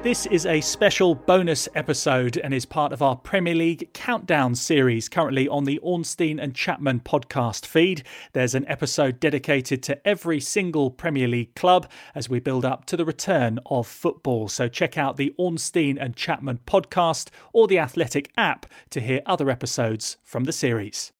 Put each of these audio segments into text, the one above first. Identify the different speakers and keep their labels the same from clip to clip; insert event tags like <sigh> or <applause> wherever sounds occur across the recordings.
Speaker 1: This is a special bonus episode and is part of our Premier League Countdown series, currently on the Ornstein and Chapman podcast feed. There's an episode dedicated to every single Premier League club as we build up to the return of football. So check out the Ornstein and Chapman podcast or the Athletic app to hear other episodes from the series.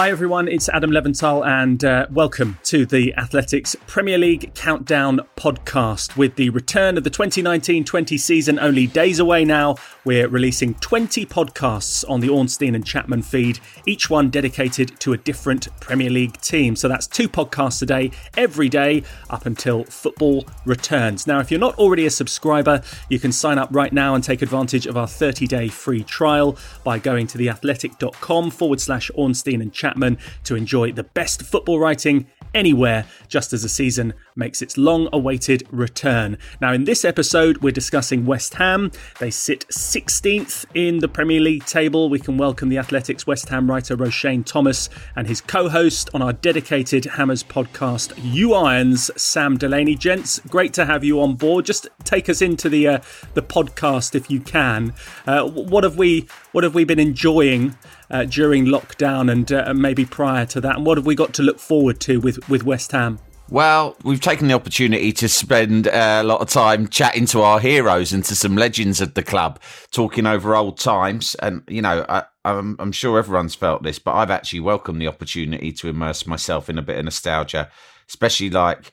Speaker 1: Hi everyone, it's Adam Leventhal and uh, welcome to the Athletic's Premier League Countdown podcast. With the return of the 2019-20 season only days away now, we're releasing 20 podcasts on the Ornstein and Chapman feed, each one dedicated to a different Premier League team. So that's two podcasts a day, every day, up until football returns. Now, if you're not already a subscriber, you can sign up right now and take advantage of our 30-day free trial by going to theathletic.com forward slash Ornstein and Chapman Chapman to enjoy the best football writing anywhere just as the season makes its long awaited return. Now, in this episode, we're discussing West Ham. They sit 16th in the Premier League table. We can welcome the Athletic's West Ham writer Roshane Thomas and his co host on our dedicated Hammers podcast, You Irons, Sam Delaney. Gents, great to have you on board. Just take us into the uh, the podcast if you can. Uh, what have we what have we been enjoying uh, during lockdown and uh, maybe prior to that? And what have we got to look forward to with, with West Ham?
Speaker 2: Well, we've taken the opportunity to spend uh, a lot of time chatting to our heroes and to some legends of the club, talking over old times. And, you know, I, I'm, I'm sure everyone's felt this, but I've actually welcomed the opportunity to immerse myself in a bit of nostalgia, especially like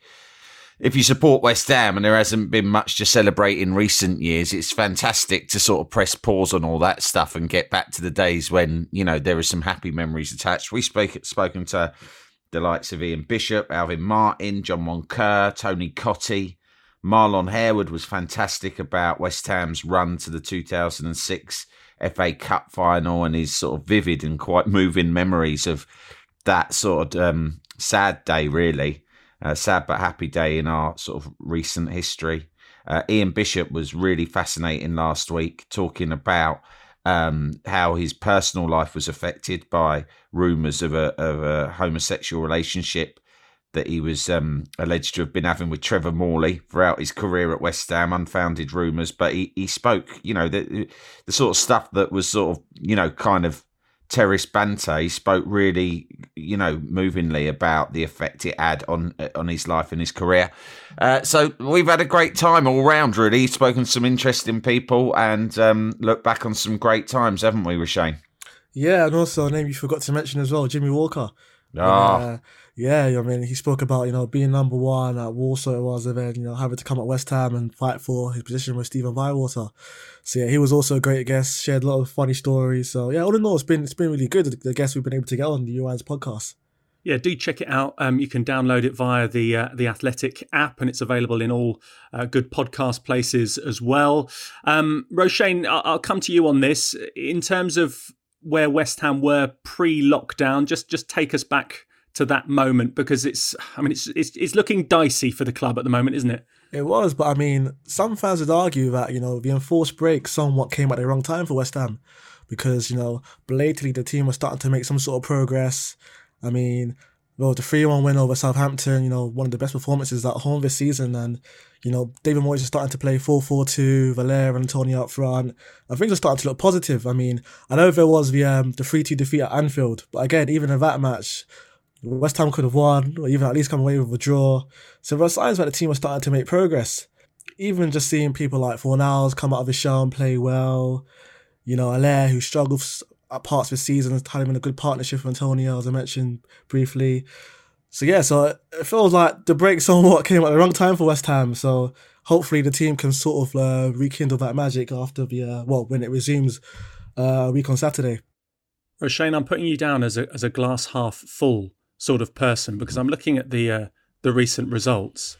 Speaker 2: if you support West Ham and there hasn't been much to celebrate in recent years, it's fantastic to sort of press pause on all that stuff and get back to the days when, you know, there are some happy memories attached. We spoke spoken to the likes of Ian Bishop, Alvin Martin, John Moncur, Tony Cottee. Marlon Harewood was fantastic about West Ham's run to the 2006 FA Cup final and his sort of vivid and quite <laughs> moving memories of that sort of um, sad day, really a sad but happy day in our sort of recent history. Uh, Ian Bishop was really fascinating last week, talking about um, how his personal life was affected by rumours of a, of a homosexual relationship that he was um, alleged to have been having with Trevor Morley throughout his career at West Ham. Unfounded rumours, but he, he spoke, you know, the the sort of stuff that was sort of, you know, kind of terrace Bante spoke really, you know, movingly about the effect it had on on his life and his career. Uh, so we've had a great time all round. Really, He's spoken to some interesting people and um, look back on some great times, haven't we, Shane?
Speaker 3: Yeah, and also a name you forgot to mention as well, Jimmy Walker.
Speaker 2: Oh. Uh,
Speaker 3: yeah, I mean, he spoke about you know being number one at Walsall it was, and then you know having to come at West Ham and fight for his position with Stephen Bywater. So yeah, he was also a great guest. Shared a lot of funny stories. So yeah, all in all, it's been it's been really good. The guests we've been able to get on the UI's podcast.
Speaker 1: Yeah, do check it out. Um, you can download it via the uh, the Athletic app, and it's available in all uh, good podcast places as well. Um, Roshane, I'll, I'll come to you on this in terms of where West Ham were pre-lockdown. Just just take us back to that moment because it's I mean it's, it's it's looking dicey for the club at the moment, isn't it?
Speaker 3: It was, but I mean, some fans would argue that you know the enforced break somewhat came at the wrong time for West Ham because you know blatantly the team was starting to make some sort of progress. I mean, well, the three one win over Southampton, you know, one of the best performances at home this season, and you know David Moyes is starting to play 4-4-2, Haller and Antonio up front, and things are starting to look positive. I mean, I know there was the um, the three two defeat at Anfield, but again, even in that match, West Ham could have won, or even at least come away with a draw. So there are signs that the team was starting to make progress. Even just seeing people like Fornals come out of his shell and play well. You know, Haller, who struggled at parts of the season, had him in a good partnership with Antonio, as I mentioned briefly. So yeah, so it feels like the break <laughs> somewhat came at the wrong time for West Ham. So hopefully the team can sort of uh, rekindle that magic after the uh, well when it resumes uh, week on Saturday.
Speaker 1: Roshane, I'm putting you down as a as a glass half full sort of person because I'm looking at the uh, the recent results.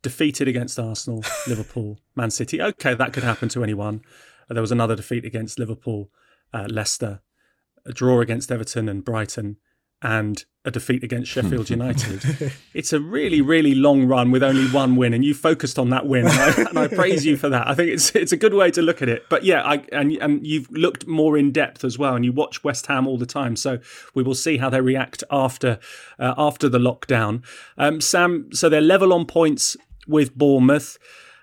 Speaker 1: Defeated against Arsenal, <laughs> Liverpool, Man City. Okay, that could happen to anyone. Uh, there was another defeat against Liverpool, uh, Leicester, a draw against Everton and Brighton, and a defeat against Sheffield United. <laughs> it's a really, really long run with only one win, and you focused on that win, and I, and I, praise you for that. I think it's it's a good way to look at it. But yeah, I, and and you've looked more in depth as well, and you watch West Ham all the time, so we will see how they react after uh, after the lockdown. Um, Sam, so they're level on points with Bournemouth.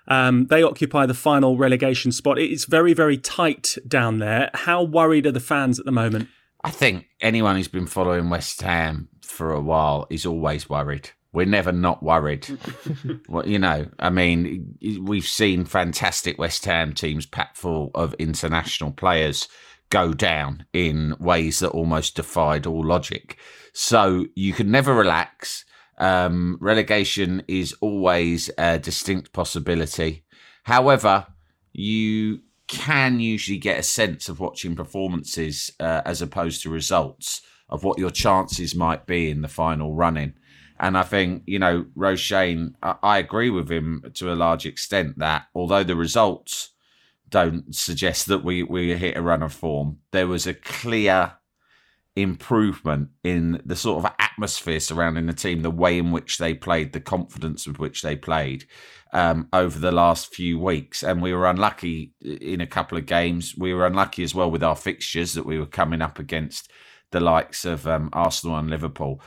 Speaker 1: Um, they occupy the final relegation spot. It's very, very tight down there. How worried are the fans at the moment?
Speaker 2: I think anyone who's been following West Ham for a while is always worried. We're never not worried. <laughs> well, you know, I mean, we've seen fantastic West Ham teams packed full of international players go down in ways that almost defied all logic. So you can never relax. Um, relegation is always a distinct possibility. However, you can usually get a sense of watching performances uh, as opposed to results of what your chances might be in the final running. And I think, you know, Roshane, I, I agree with him to a large extent that although the results don't suggest that we, we hit a run of form, there was a clear improvement in the sort of atmosphere surrounding the team, the way in which they played, the confidence with which they played um, over the last few weeks. And we were unlucky in a couple of games. We were unlucky as well with our fixtures that we were coming up against the likes of um, Arsenal and Liverpool.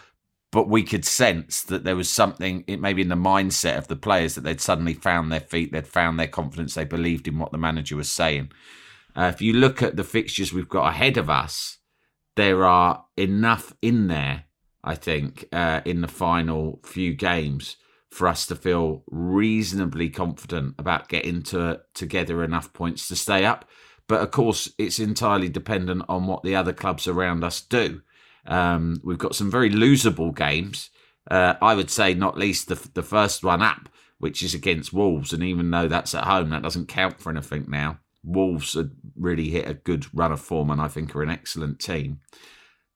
Speaker 2: But we could sense that there was something, it maybe in the mindset of the players, that they'd suddenly found their feet, they'd found their confidence, they believed in what the manager was saying. Uh, if you look at the fixtures we've got ahead of us, there are enough in there, I think, uh, in the final few games for us to feel reasonably confident about getting to together enough points to stay up. But of course, it's entirely dependent on what the other clubs around us do. Um, we've got some very losable games. Uh, I would say, not least the the first one up, which is against Wolves, and even though that's at home, that doesn't count for anything now. Wolves had really hit a good run of form, and I think are an excellent team.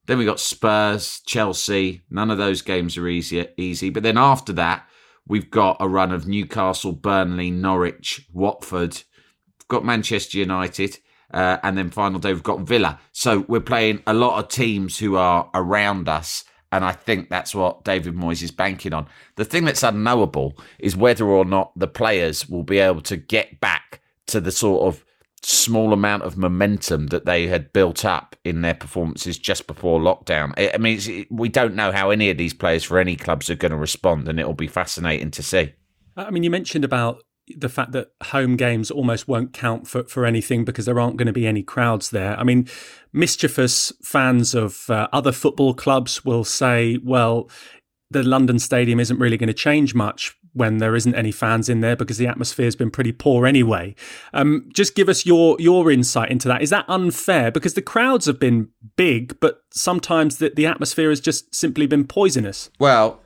Speaker 2: Then we got Spurs, Chelsea. None of those games are easy. Easy, but then after that, we've got a run of Newcastle, Burnley, Norwich, Watford. We've got Manchester United, uh, and then final day we've got Villa. So we're playing a lot of teams who are around us. And I think that's what David Moyes is banking on. The thing that's unknowable is whether or not the players will be able to get back to the sort of small amount of momentum that they had built up in their performances just before lockdown. I mean, we don't know how any of these players for any clubs are going to respond, and it'll be fascinating to see.
Speaker 1: I mean, you mentioned about the fact that home games almost won't count for, for anything because there aren't going to be any crowds there. I mean, mischievous fans of uh, other football clubs will say, well, the London Stadium isn't really going to change much when there isn't any fans in there because the atmosphere has been pretty poor anyway. Um, just give us your your insight into that. Is that unfair? Because the crowds have been big, but sometimes the, the atmosphere has just simply been poisonous.
Speaker 2: Well,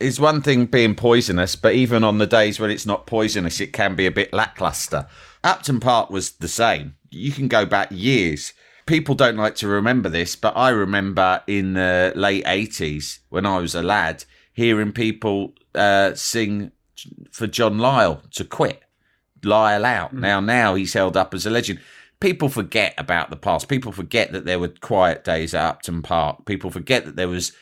Speaker 2: it's one thing being poisonous, but even on the days when it's not poisonous, it can be a bit lackluster. Upton Park was the same. You can go back years. People don't like to remember this, but I remember in the late 80s when I was a lad hearing people uh, sing for John Lyall to quit, Lyall out. Mm. Now, now he's held up as a legend. People forget about the past. People forget that there were quiet days at Upton Park. People forget that there was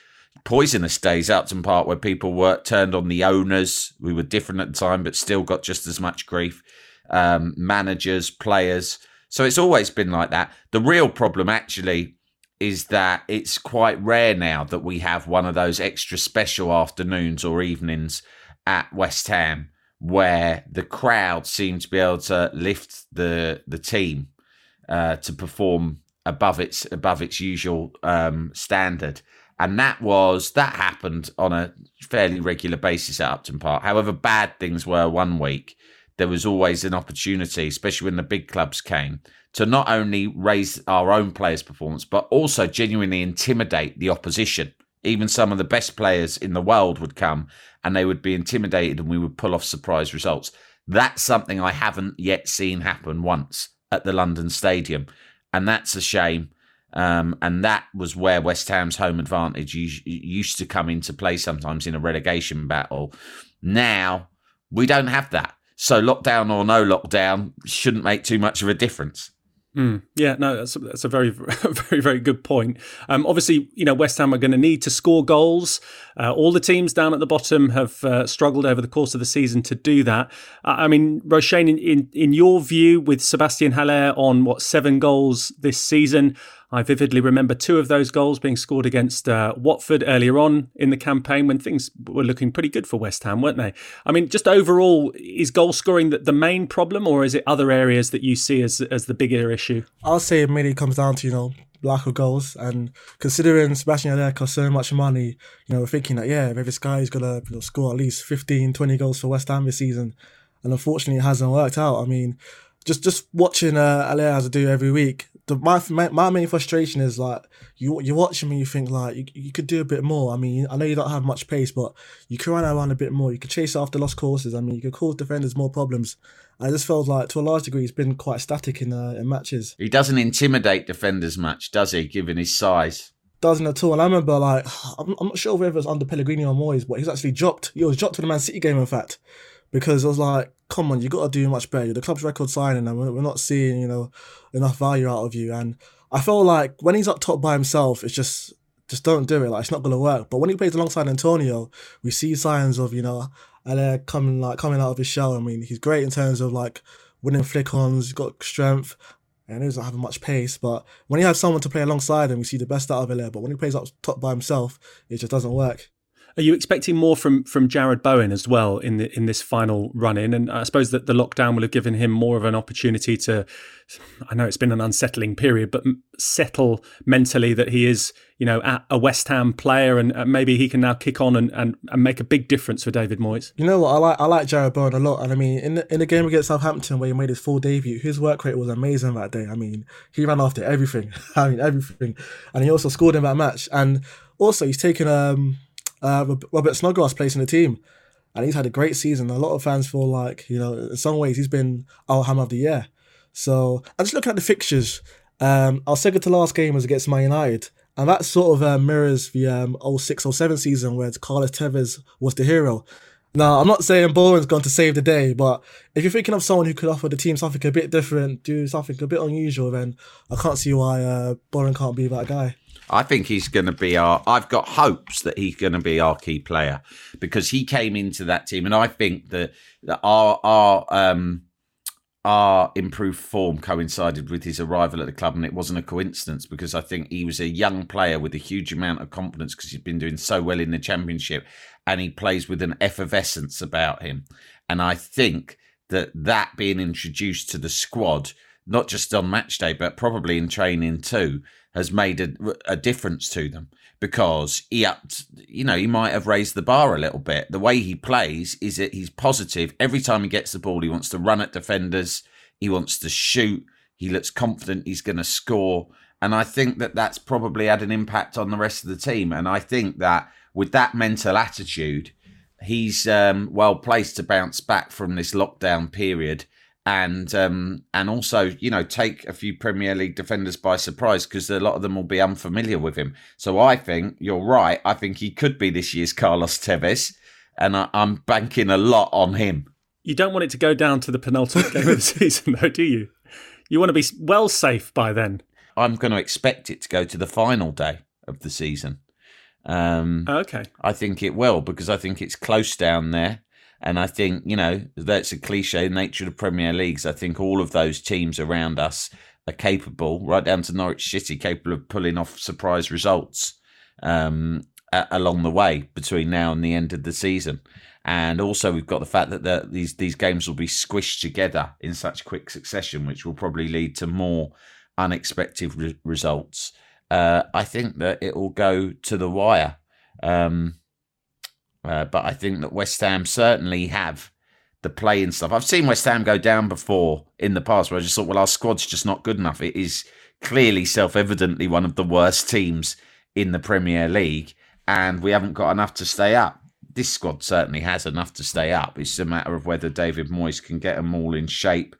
Speaker 2: poisonous days at Upton Park where people were turned on the owners. We were different at the time, but still got just as much grief. Um, managers, players. So it's always been like that. The real problem, actually, is that it's quite rare now that we have one of those extra special afternoons or evenings at West Ham where the crowd seem to be able to lift the the team uh, to perform above its above its usual um, standard. And that was that happened on a fairly regular basis at Upton Park. However bad things were one week, there was always an opportunity, especially when the big clubs came, to not only raise our own players' performance, but also genuinely intimidate the opposition. Even some of the best players in the world would come and they would be intimidated and we would pull off surprise results. That's something I haven't yet seen happen once at the London Stadium. And that's a shame. Um, and that was where West Ham's home advantage used to come into play sometimes in a relegation battle. Now we don't have that. So lockdown or no lockdown shouldn't make too much of a difference.
Speaker 1: Mm, yeah, no, that's a, that's a very, <laughs> very, very good point. Um, obviously, you know, West Ham are going to need to score goals. Uh, all the teams down at the bottom have uh, struggled over the course of the season to do that. Uh, I mean, Roshane, in, in, in your view, with Sebastian Haller on what seven goals this season, I vividly remember two of those goals being scored against uh, Watford earlier on in the campaign when things were looking pretty good for West Ham, weren't they? I mean, just overall, is goal scoring the, the main problem, or is it other areas that you see as as the bigger issue?
Speaker 3: I'll say it mainly comes down to you know lack of goals and considering Sebastian Haller costs so much money, you know, we're thinking that yeah, maybe this guy is gonna you know, score at least 15, 20 goals for West Ham this season, and unfortunately, it hasn't worked out. I mean, just just watching uh, as I do every week, the my, my my main frustration is like you you watch him and you think like you, you could do a bit more. I mean, I know you don't have much pace, but you can run around a bit more. You could chase after lost courses. I mean, you could cause defenders more problems. I just felt like to a large degree he's been quite static in uh, in matches.
Speaker 2: He doesn't intimidate defenders much, does he? Given his size.
Speaker 3: Doesn't at all. And I remember, like, <sighs> I'm, I'm not sure whether it was under Pellegrini or Moyes, but he was actually dropped. He was dropped for the Man City game, in fact, because I was like, come on, you got to do much better. You're the club's record signing, and we're, not seeing, you know, enough value out of you. And I feel like when he's up top by himself, it's just just don't do it. Like it's not gonna work. But when he plays alongside Antonio, we see signs of you know Haller coming like coming out of his shell. I mean, he's great in terms of like winning flick ons. He's got strength. And he doesn't have much pace, but when he has someone to play alongside him, we see the best out of Haller. But when he plays up top by himself, it just doesn't work.
Speaker 1: Are you expecting more from from Jarrod Bowen as well in the in this final run in? And I suppose that the lockdown will have given him more of an opportunity to. I know it's been an unsettling period, but settle mentally that he is, you know, a West Ham player, and maybe he can now kick on and, and, and make a big difference for David Moyes.
Speaker 3: You know what? I like I like Jarrod Bowen a lot, and I mean, in the, in the game against Southampton where he made his full debut, his work rate was amazing that day. I mean, he ran after everything. <laughs> I mean, everything, and he also scored in that match. And also, he's taken um uh, Robert Snodgrass plays in the team, and he's had a great season. A lot of fans feel like you know, in some ways, he's been our ham of the year. So I'm just looking at the fixtures. Um, our second to last game was against Man United, and that sort of uh, mirrors the um, 06 07 season where Carlos Tevez was the hero. Now, I'm not saying Bowen's to save the day, but if you're thinking of someone who could offer the team something a bit different, do something a bit unusual, then I can't see why uh, Bowen can't be that guy.
Speaker 2: I think he's going to be our. I've got hopes that he's going to be our key player because he came into that team, and I think that, that our our um, our improved form coincided with his arrival at the club, and it wasn't a coincidence because I think he was a young player with a huge amount of confidence because he's been doing so well in the championship, and he plays with an effervescence about him, and I think that that being introduced to the squad, not just on match day, but probably in training too has made a, a difference to them because he upped, you know, he might have raised the bar a little bit. The way he plays is that he's positive. Every time he gets the ball, he wants to run at defenders, he wants to shoot, he looks confident he's going to score. And I think that that's probably had an impact on the rest of the team. And I think that with that mental attitude, he's um, well placed to bounce back from this lockdown period and um, and also you know take a few Premier League defenders by surprise because a lot of them will be unfamiliar with him. So I think you're right. I think he could be this year's Carlos Tevez, and I, am banking a lot on him.
Speaker 1: You don't want it to go down to the penultimate game of the <laughs> season, though, do you? You want to be well safe by then.
Speaker 2: I'm going to expect it to go to the final day of the season. Um,
Speaker 1: okay.
Speaker 2: I think it will because I think it's close down there. And I think, you know, that's a cliche nature of the Premier Leagues. I think all of those teams around us are capable, right down to Norwich City, capable of pulling off surprise results um, along the way between now and the end of the season. And also, we've got the fact that the, these these games will be squished together in such quick succession, which will probably lead to more unexpected re- results. Uh, I think that it will go to the wire. Um, uh, but I think that West Ham certainly have the play and stuff. I've seen West Ham go down before in the past where I just thought, well, our squad's just not good enough. It is clearly self evidently one of the worst teams in the Premier League, and we haven't got enough to stay up. This squad certainly has enough to stay up. It's a matter of whether David Moyes can get them all in shape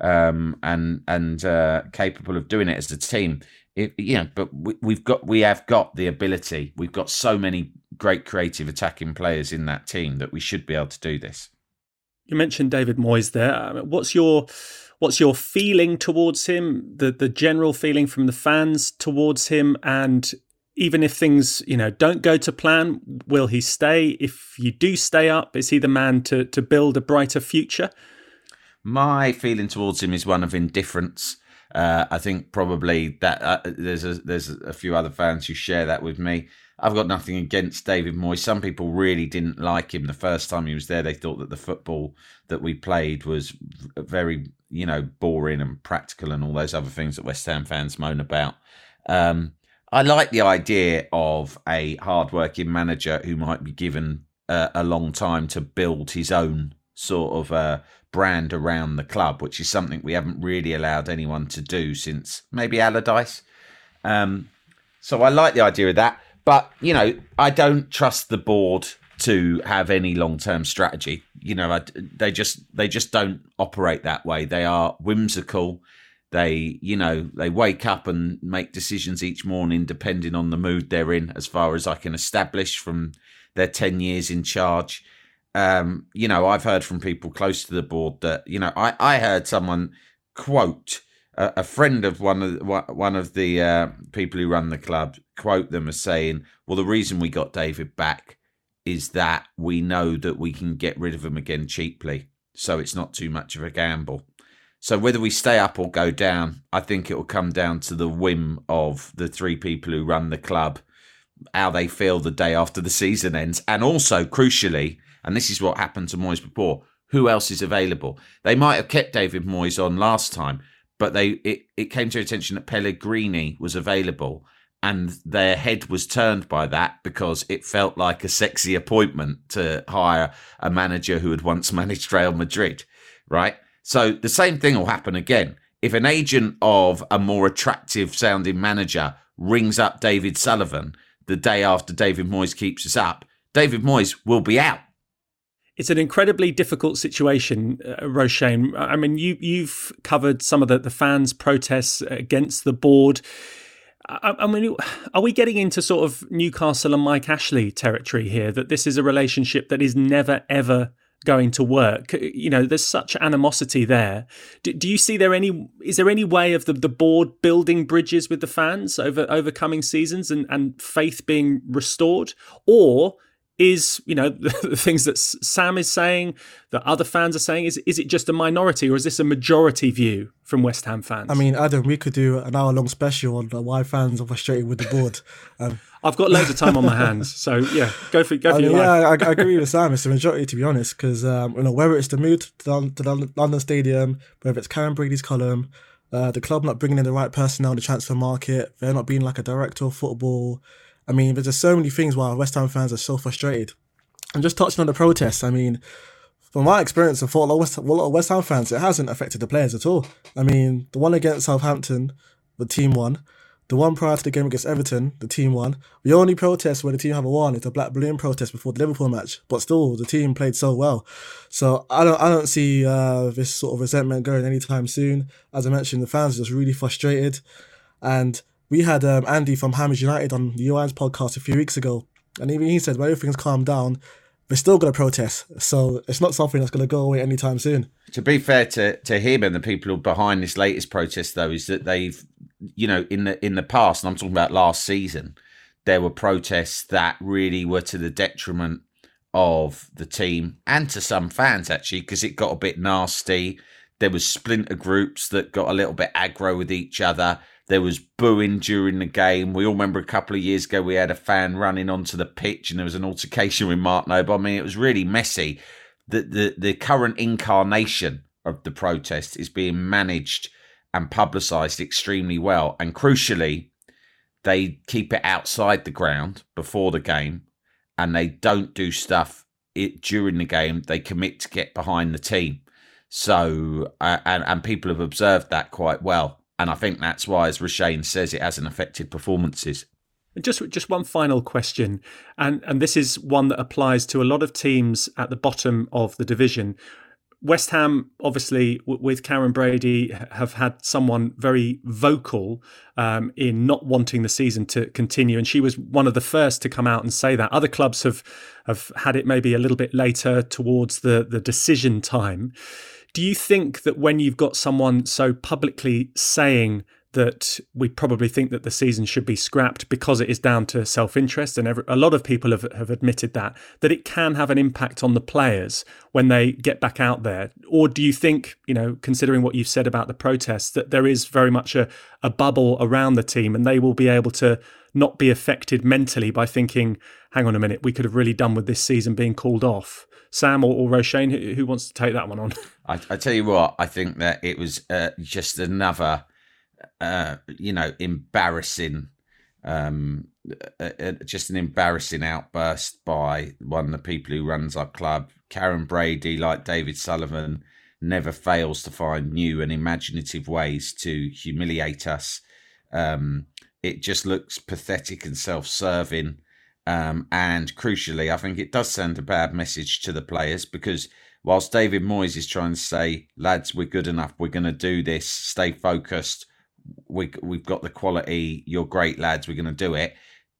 Speaker 2: um, and and uh, capable of doing it as a team. It, you know, but we, have got we have got the ability. We've got so many great creative attacking players in that team that we should be able to do this.
Speaker 1: You mentioned David Moyes there. Um, what's your what's your feeling towards him? The the general feeling from the fans towards him, and even if things you know don't go to plan, will he stay? If you do stay up, is he the man to to build a brighter future?
Speaker 2: My feeling towards him is one of indifference. Uh, I think probably that uh, there's a, there's a few other fans who share that with me. I've got nothing against David Moyes. Some people really didn't like him the first time he was there. They thought that the football that we played was very, you know, boring and practical and all those other things that West Ham fans moan about. Um, I like the idea of a hard-working manager who might be given uh, a long time to build his own sort of uh, brand around the club, which is something we haven't really allowed anyone to do since maybe Allardyce. Um, so I like the idea of that. But you know, I don't trust the board to have any long-term strategy. You know, I, they just they just don't operate that way. They are whimsical. They, you know, they wake up and make decisions each morning depending on the mood they're in. As far as I can establish from their ten years in charge, um, you know, I've heard from people close to the board that you know, I I heard someone quote a, a friend of one of one of the uh, people who run the club quote them as saying, "Well, the reason we got David back is that we know that we can get rid of him again cheaply, so it's not too much of a gamble." So whether we stay up or go down, I think it will come down to the whim of the three people who run the club, how they feel the day after the season ends, and also crucially, and this is what happened to Moyes before, who else is available? They might have kept David Moyes on last time, but they it, it came to attention that Pellegrini was available and their head was turned by that because it felt like a sexy appointment to hire a manager who had once <laughs> managed Real Madrid, right? So the same thing will happen again. If an agent of a more attractive sounding manager rings up David Sullivan the day after David Moyes keeps us up, David Moyes will be out
Speaker 1: it's an incredibly difficult situation, uh, Roshane. I mean, you you've covered some of the, the fans' protests against the board. I, I, mean, are we getting into sort of Newcastle and Mike Ashley territory here? That this is a relationship that is never ever going to work. You know, there's such animosity there. Do, do, you see there any? Is there any way of the, the board building bridges with the fans over over coming seasons and and faith being restored, or is you know <laughs> the things that Sam is saying, that other fans are saying. Is is it just a minority or is this a majority view from West Ham fans?
Speaker 3: I mean, Adam, we could do an hour long special on why fans are frustrated with the board. Um, <laughs>
Speaker 1: I've got loads of time on my hands, so yeah, go for go for
Speaker 3: I
Speaker 1: mean, your
Speaker 3: yeah,
Speaker 1: life.
Speaker 3: I, I, agree with Sam. It's the majority, to be honest, because um, you know whether it's the mood to, to the London Stadium, whether it's Karren Brady's column. Uh, the club not bringing in the right personnel in the transfer market, they're not being like a director of football, I mean, there's just so many things why West Ham fans are so frustrated. And just touching on the protests, I mean, from my experience, I thought a lot, of West, of West Ham fans, it hasn't affected the players at all. I mean, the one against Southampton, the team won. The one prior to the game against Everton, the team won. The only protest where the team have won is the black balloon protest before the Liverpool match. But still, the team played so well. So I don't, I don't see uh, this sort of resentment going anytime soon. As I mentioned, the fans are just really frustrated, and we had um, Andy from Hammers United on the UIN's podcast a few weeks ago, and even he said when everything's calmed down, they're still going to protest. So it's not something that's going to go away anytime soon.
Speaker 2: To be fair to, to him and the people behind this latest protest, though, is that they've, you know, in the in the past, and I'm talking about last season, there were protests that really were to the detriment of the team and to some fans actually, because it got a bit nasty. There was splinter groups that got a little bit aggro with each other. There was booing during the game. We all remember a couple of years ago we had a fan running onto the pitch and there was an altercation with Mark Noble. I mean, it was really messy. The the the current incarnation of the protest is being managed and publicised extremely well. And crucially, they keep it outside the ground before the game and they don't do stuff it during the game. They commit to get behind the team. So, uh, and, and people have observed that quite well. And I think that's why, as Roshane says, it hasn't affected performances.
Speaker 1: And just just one final question, and and this is one that applies to a lot of teams at the bottom of the division. West Ham, obviously, with Karren Brady, have had someone very vocal um, in not wanting the season to continue, and she was one of the first to come out and say that. Other clubs have have had it maybe a little bit later towards the the decision time. Do you think that when you've got someone so publicly saying that we probably think that the season should be scrapped because it is down to self-interest and every, a lot of people have, have admitted that that it can have an impact on the players when they get back out there? Or do you think you know considering what you've said about the protests that there is very much a, a bubble around the team and they will be able to not be affected mentally by thinking hang on a minute we could have really done with this season being called off Sam or, or Roshane, who, who, wants to take that one on? <laughs>
Speaker 2: I, I, tell you what, I think that it was uh, just another uh, you know, embarrassing, um, uh, uh, just an embarrassing outburst by one of the people who runs our club. Karren Brady, like David Sullivan, never fails to find new and imaginative ways to humiliate us. Um, it just looks pathetic and self serving. Um, and crucially, I think it does send a bad message to the players because whilst David Moyes is trying to say, lads, we're good enough, we're going to do this, stay focused, we we've got the quality. You're great lads. We're going to do it.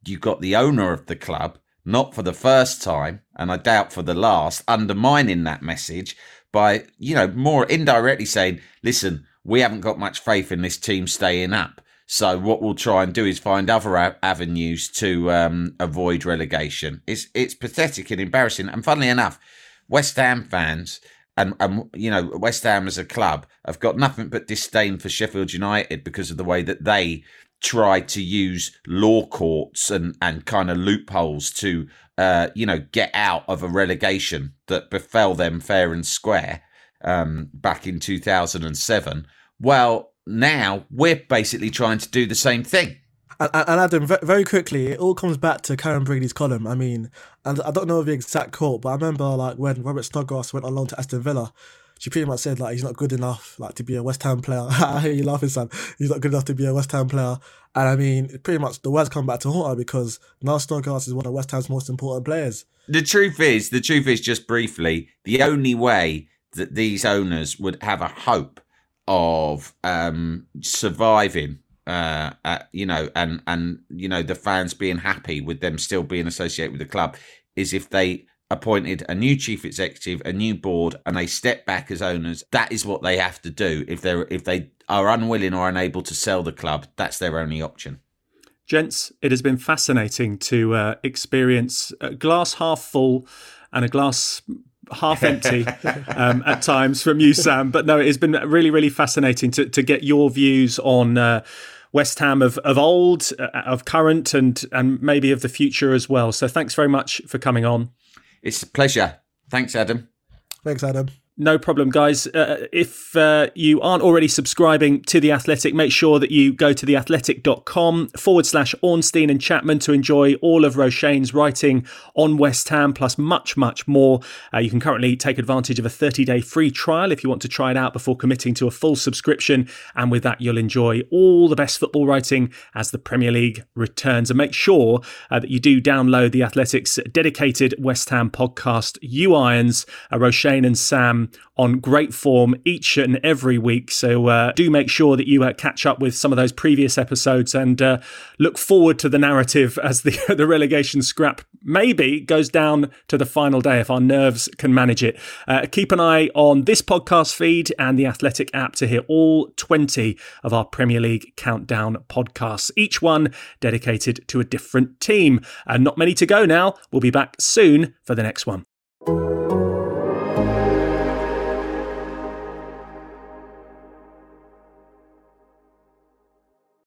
Speaker 2: You've got the owner of the club, not for the first time, and I doubt for the last, undermining that message by you know more indirectly saying, "Listen, we haven't got much faith in this team staying up." So what we'll try and do is find other avenues to um, avoid relegation. It's it's pathetic and embarrassing. And funnily enough, West Ham fans and and you know West Ham as a club have got nothing but disdain for Sheffield United because of the way that they tried to use law courts and and kind of loopholes to uh, you know get out of a relegation that befell them fair and square um, back in 2007. Well, now we're basically trying to do the same thing.
Speaker 3: And, and Adam, very quickly, it all comes back to Karren Brady's column. I mean, and I don't know the exact quote, but I remember like when Robert Snodgrass went on loan to Aston Villa, she pretty much said like he's not good enough like to be a West Ham player. <laughs> I hear you laughing, Sam. He's not good enough to be a West Ham player. And I mean, pretty much the words come back to haunt her because now Snodgrass is one of West Ham's most important players.
Speaker 2: The truth is, the truth is, just briefly, the only way that these owners would have a hope of um, surviving uh, uh, you know, and and you know the fans being happy with them still being associated with the club is if they appointed a new chief executive, a new board, and they step back as owners. That is what they have to do. If they're if they are unwilling or unable to sell the club, that's their only option.
Speaker 1: Gents, it has been fascinating to uh, experience a glass half full and a glass half empty um, at times from you, Sam. But no, it's been really, really fascinating to, to get your views on uh, West Ham of, of old, uh, of current, and and maybe of the future as well. So thanks very much for coming on.
Speaker 2: It's a pleasure. Thanks, Adam.
Speaker 3: Thanks, Adam.
Speaker 1: No problem, guys. Uh, if uh, you aren't already subscribing to The Athletic, make sure that you go to theathletic.com forward slash Ornstein and Chapman to enjoy all of Roshane's writing on West Ham, plus much, much more. Uh, you can currently take advantage of a 30 day free trial if you want to try it out before committing to a full subscription. And with that, you'll enjoy all the best football writing as the Premier League returns. And make sure uh, that you do download The Athletic's dedicated West Ham podcast, You Irons, uh, Roshane and Sam on great form each and every week. So uh, do make sure that you uh, catch up with some of those previous episodes and uh, look forward to the narrative as the, <laughs> the relegation scrap maybe goes down to the final day if our nerves can manage it. Uh, keep an eye on this podcast feed and the Athletic app to hear all 20 of our Premier League countdown podcasts, each one dedicated to a different team. And not many to go now. We'll be back soon for the next one.